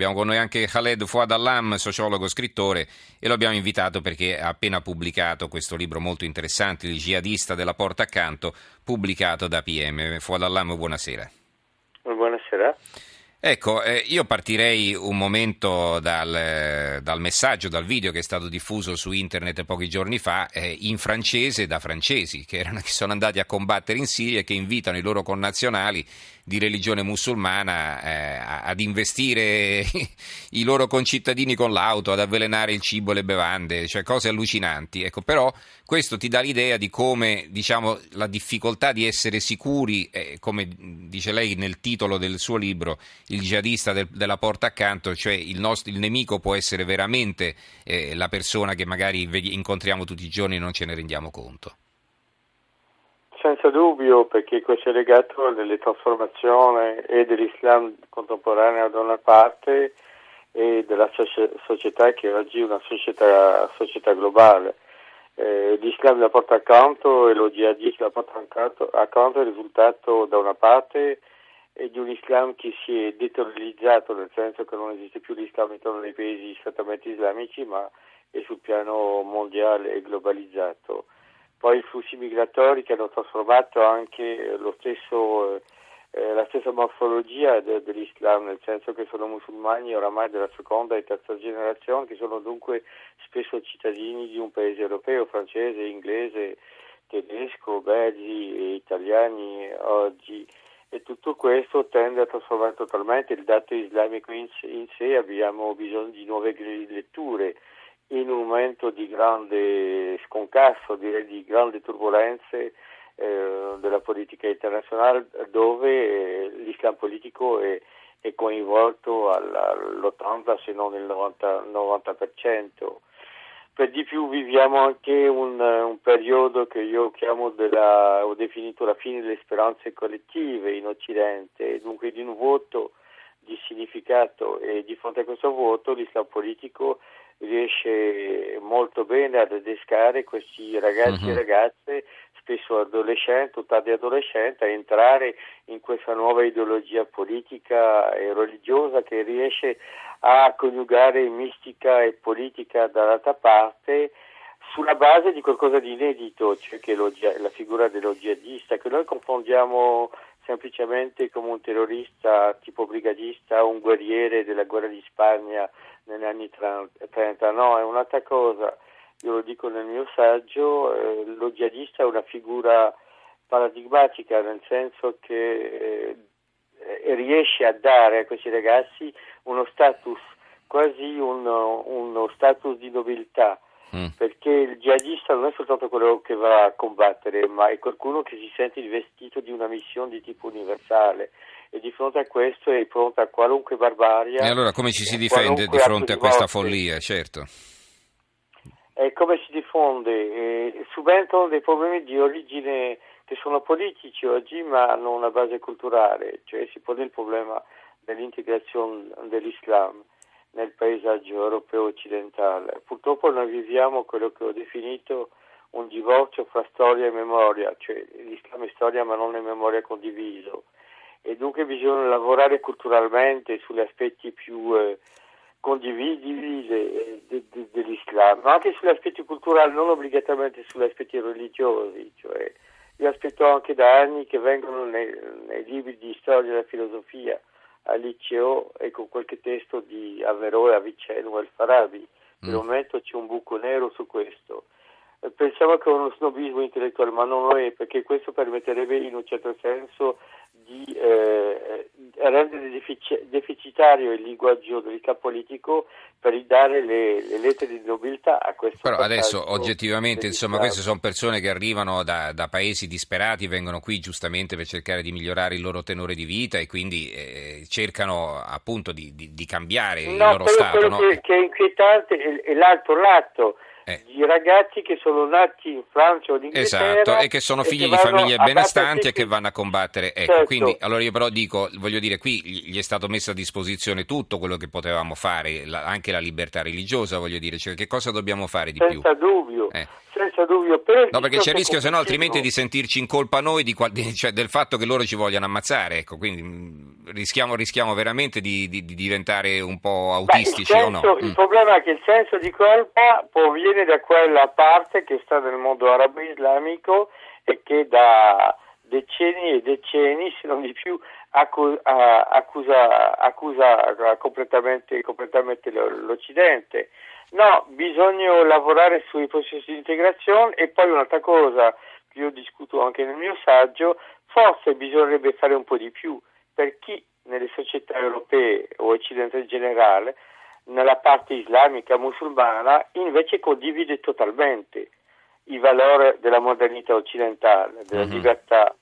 Abbiamo con noi anche Khaled Fouad Allam, sociologo, scrittore, e lo abbiamo invitato perché ha appena pubblicato questo libro molto interessante, Il jihadista della porta accanto, pubblicato da PM. Fouad Allam, buonasera. Buonasera. Ecco, eh, io partirei un momento dal, dal, messaggio, dal video che è stato diffuso su internet pochi giorni fa, eh, in francese da francesi che, erano, che, sono andati a combattere in Siria e che invitano i loro connazionali di religione musulmana eh, ad investire i loro concittadini con l'auto, ad avvelenare il cibo e le bevande, cioè cose allucinanti. Ecco, però questo ti dà l'idea di come diciamo, la difficoltà di essere sicuri, eh, come dice lei nel titolo del suo libro, il jihadista del, della porta accanto, cioè il, nostro, il nemico può essere veramente eh, la persona che magari incontriamo tutti i giorni e non ce ne rendiamo conto. Senza dubbio, perché questo è legato alle trasformazioni e dell'Islam contemporaneo da una parte e della società che oggi è una società, società globale. Eh, L'Islam la porta accanto e lo jihadismo la porta accanto, accanto è il risultato da una parte di un Islam che si è deteriorizzato, nel senso che non esiste più l'Islam all'interno dei paesi strettamente islamici, ma è sul piano mondiale e globalizzato poi i flussi migratori che hanno trasformato anche stesso, eh, la stessa morfologia de, dell'Islam, nel senso che sono musulmani oramai della seconda e terza generazione, che sono dunque spesso cittadini di un paese europeo, francese, inglese, tedesco, belgi e italiani oggi. E tutto questo tende a trasformare totalmente il dato islamico in, in sé, abbiamo bisogno di nuove letture in un momento di grande sconcasso, direi di grandi turbulenze eh, della politica internazionale dove eh, l'Islam politico è, è coinvolto all'80 se non il 90, 90%. Per di più viviamo anche un, un periodo che io della, ho definito la fine delle speranze collettive in Occidente, dunque di un vuoto di significato e di fronte a questo vuoto l'Islam politico riesce molto bene ad adescare questi ragazzi uh-huh. e mhm. ragazze, spesso adolescenti o tardi adolescenti, a entrare in questa nuova ideologia politica e religiosa che riesce a coniugare mistica e politica dall'altra parte sulla base di qualcosa di inedito, cioè che lo, la figura dello jihadista, che noi confondiamo semplicemente come un terrorista tipo brigadista, un guerriere della guerra di Spagna negli anni 30, no, è un'altra cosa, io lo dico nel mio saggio, eh, lo jihadista è una figura paradigmatica nel senso che eh, riesce a dare a questi ragazzi uno status, quasi uno, uno status di nobiltà, mm. perché il jihadista non è soltanto quello che va a combattere, ma è qualcuno che si sente investito di una missione di tipo universale e di fronte a questo è pronta a qualunque barbarie. E allora come ci si difende di fronte a questa follia, certo? E come si diffonde? Eh, subentrano dei problemi di origine che sono politici oggi ma hanno una base culturale, cioè si pone il problema dell'integrazione dell'Islam nel paesaggio europeo occidentale. Purtroppo noi viviamo quello che ho definito un divorzio fra storia e memoria, cioè l'Islam è storia ma non è memoria condiviso e dunque bisogna lavorare culturalmente sugli aspetti più eh, condivisibili de, de, de, dell'Islam, ma anche sugli aspetti culturali, non obbligatoriamente sugli aspetti religiosi. Cioè, io aspetto anche da anni che vengono nei, nei libri di storia della filosofia al liceo e con qualche testo di Averroes, Avicenne o Al-Farabi. Per il mm. momento c'è un buco nero su questo. Pensiamo che è uno snobismo intellettuale, ma non lo è, perché questo permetterebbe in un certo senso di eh, rendere defic- deficitario il linguaggio del capo politico per ridare le, le, lettere di nobiltà a questo Però adesso oggettivamente insomma queste sono persone che arrivano da, da, paesi disperati, vengono qui giustamente per cercare di migliorare il loro tenore di vita e quindi eh, cercano appunto di, di, di cambiare no, il loro quello, stato. Quello no? che, che, è inquietante è, è l'altro lato eh. di ragazzi che sono nati in Francia o in Inghilterra esatto, e che sono figli di famiglie benestanti e che vanno a combattere. Ecco, certo. quindi allora io però dico, voglio dire, qui gli è stato messo a disposizione tutto quello che potevamo fare, la, anche la libertà religiosa, voglio dire, cioè che cosa dobbiamo fare di Senza più? Dubbio. Eh. Senza dubbio. Però no, perché c'è il rischio, se no, altrimenti di sentirci in colpa noi di, di, cioè, del fatto che loro ci vogliano ammazzare. Ecco, quindi mh, rischiamo, rischiamo, veramente di, di, diventare un po' autistici Beh, senso, o no? Il mm. problema è che il senso di colpa proviene da quella parte che sta nel mondo arabo-islamico e che da decenni e decenni, se non di più, accusa, accusa completamente, completamente l'Occidente. No, bisogna lavorare sui processi di integrazione e poi un'altra cosa che io discuto anche nel mio saggio, forse bisognerebbe fare un po' di più per chi nelle società europee o occidentali in generale, nella parte islamica musulmana, invece condivide totalmente i valori della modernità occidentale, della mm-hmm. libertà,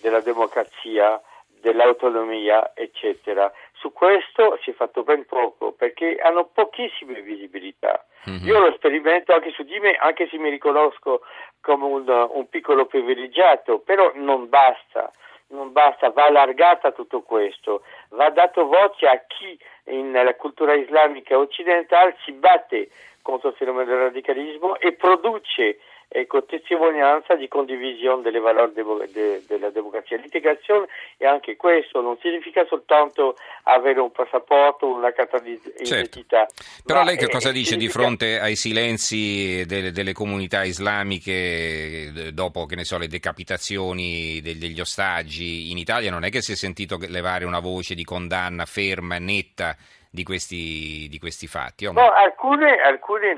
della democrazia, dell'autonomia, eccetera. Su questo si è fatto ben poco perché hanno pochissime visibilità. Mm-hmm. Io lo sperimento anche su di me, anche se mi riconosco come un, un piccolo privilegiato, però non basta non basta, va allargata tutto questo, va dato voce a chi nella cultura islamica occidentale si batte contro il fenomeno del radicalismo e produce ecco, testimonianza di condivisione delle valori de- de- della democrazia. L'integrazione è anche questo, non significa soltanto avere un passaporto, una carta di certo. identità. Però lei che cosa è, dice significa... di fronte ai silenzi delle, delle, comunità islamiche dopo, che ne so, le decapitazioni degli ostaggi in Italia? Non è che si è sentito levare una voce di condanna ferma, netta di questi, di questi fatti? No, alcune, alcune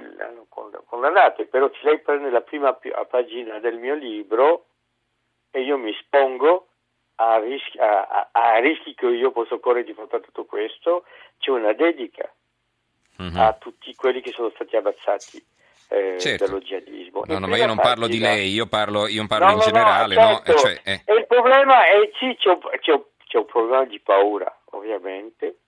condannate, però se lei prende la prima pagina del mio libro e io mi espongo a rischi, a, a, a rischi che io posso correre di fronte a tutto questo, c'è una dedica mm-hmm. a tutti quelli che sono stati ammazzati. Eh, certo. dello jihadismo. No, no, ma io non parlo di lei, io parlo, io parlo no, in no, generale. No, certo. cioè, eh. E il problema è sì, c'è un, c'è, un, c'è un problema di paura, ovviamente,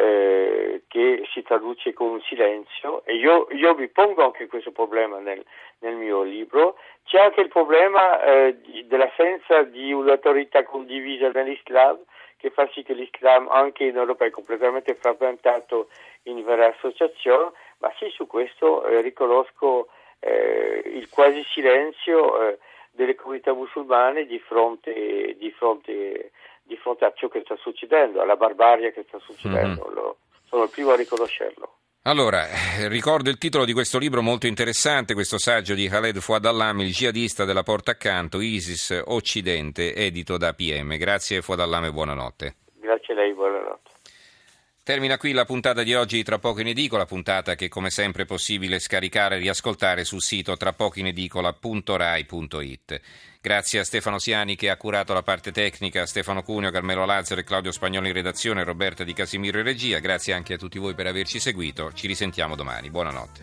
eh, che si traduce con un silenzio e io, io mi pongo anche questo problema nel, nel mio libro. C'è anche il problema eh, dell'assenza di un'autorità condivisa nell'Islam che fa sì che l'Islam anche in Europa è completamente frammentato in varie associazioni, ma sì su questo eh, riconosco eh, il quasi silenzio eh, delle comunità musulmane di fronte, di fronte di fronte a ciò che sta succedendo, alla barbarie che sta succedendo. Mm-hmm. Lo, sono il primo a riconoscerlo. Allora, eh, ricordo il titolo di questo libro molto interessante, questo saggio di Khaled Fouad Allam, il jihadista della porta accanto, ISIS Occidente, edito da PM. Grazie Fouad e buonanotte. Grazie a lei, buonanotte. Termina qui la puntata di oggi Tra poco in edicola, puntata che come sempre è possibile scaricare e riascoltare sul sito trapocoinedicola.rai.it. Grazie a Stefano Siani che ha curato la parte tecnica, Stefano Cuneo, Carmelo Lazzaro e Claudio Spagnolo in redazione, Roberta Di Casimiro in regia. Grazie anche a tutti voi per averci seguito. Ci risentiamo domani. Buonanotte.